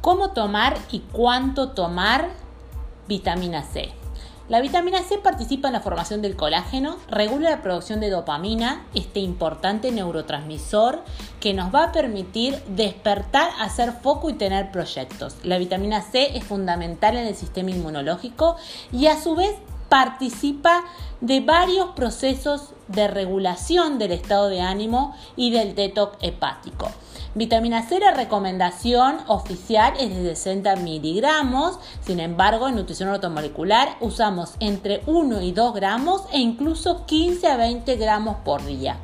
¿Cómo tomar y cuánto tomar vitamina C? La vitamina C participa en la formación del colágeno, regula la producción de dopamina, este importante neurotransmisor que nos va a permitir despertar, hacer foco y tener proyectos. La vitamina C es fundamental en el sistema inmunológico y a su vez participa de varios procesos de regulación del estado de ánimo y del detox hepático. Vitamina C, la recomendación oficial es de 60 miligramos, sin embargo en nutrición automolecular usamos entre 1 y 2 gramos e incluso 15 a 20 gramos por día.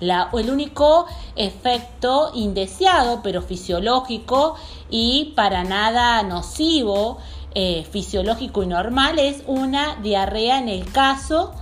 el único efecto indeseado, pero fisiológico y para nada nocivo, eh, fisiológico y normal, es una diarrea en el caso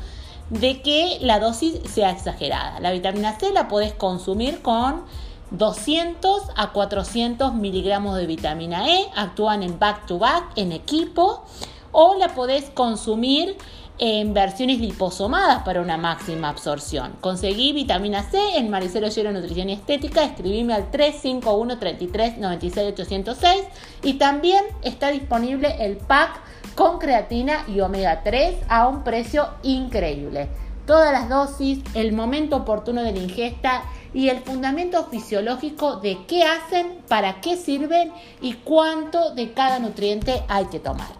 de que la dosis sea exagerada. La vitamina C la puedes consumir con 200 a 400 miligramos de vitamina E, actúan en back to back, en equipo, o la podés consumir en versiones liposomadas para una máxima absorción. Conseguí vitamina C en Maricelo Llero Nutrición y Estética, escribime al 351 33 96 806 y también está disponible el pack con creatina y omega 3 a un precio increíble. Todas las dosis, el momento oportuno de la ingesta y el fundamento fisiológico de qué hacen, para qué sirven y cuánto de cada nutriente hay que tomar.